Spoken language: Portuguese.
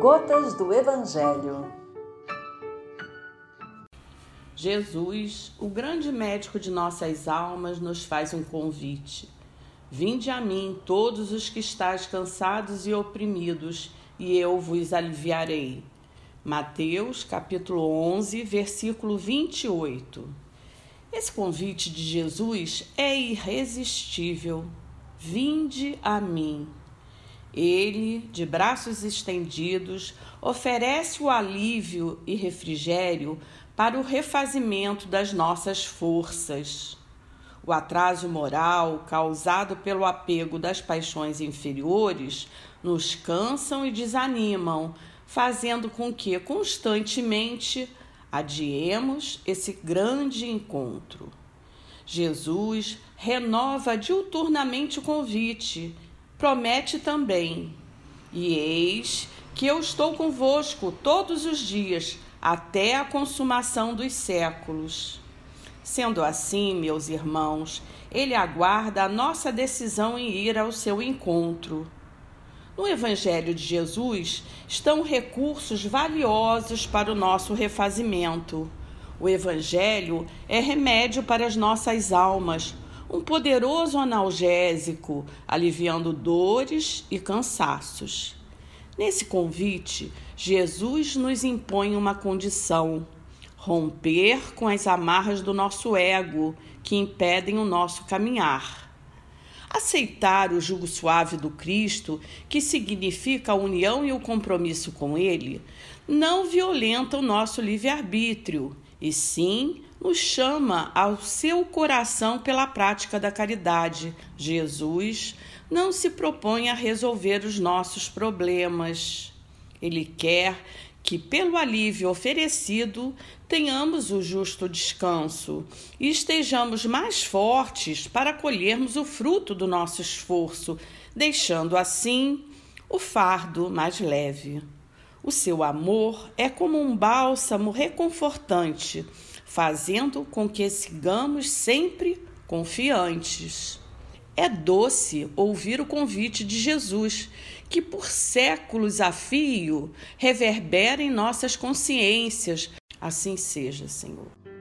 Gotas do Evangelho. Jesus, o grande médico de nossas almas, nos faz um convite. Vinde a mim, todos os que estáis cansados e oprimidos, e eu vos aliviarei. Mateus, capítulo 11, versículo 28. Esse convite de Jesus é irresistível. Vinde a mim. Ele, de braços estendidos, oferece o alívio e refrigério para o refazimento das nossas forças. O atraso moral causado pelo apego das paixões inferiores nos cansam e desanimam, fazendo com que constantemente adiemos esse grande encontro. Jesus renova diuturnamente o convite promete também: E eis que eu estou convosco todos os dias, até a consumação dos séculos. Sendo assim, meus irmãos, ele aguarda a nossa decisão em ir ao seu encontro. No Evangelho de Jesus estão recursos valiosos para o nosso refazimento. O Evangelho é remédio para as nossas almas, um poderoso analgésico, aliviando dores e cansaços. Nesse convite, Jesus nos impõe uma condição: romper com as amarras do nosso ego que impedem o nosso caminhar. Aceitar o jugo suave do Cristo, que significa a união e o compromisso com Ele, não violenta o nosso livre-arbítrio, e sim nos chama ao seu coração pela prática da caridade. Jesus não se propõe a resolver os nossos problemas. Ele quer que, pelo alívio oferecido, tenhamos o justo descanso e estejamos mais fortes para colhermos o fruto do nosso esforço, deixando assim o fardo mais leve. O seu amor é como um bálsamo reconfortante fazendo com que sigamos sempre confiantes. É doce ouvir o convite de Jesus, que por séculos a fio reverbera em nossas consciências. Assim seja, Senhor.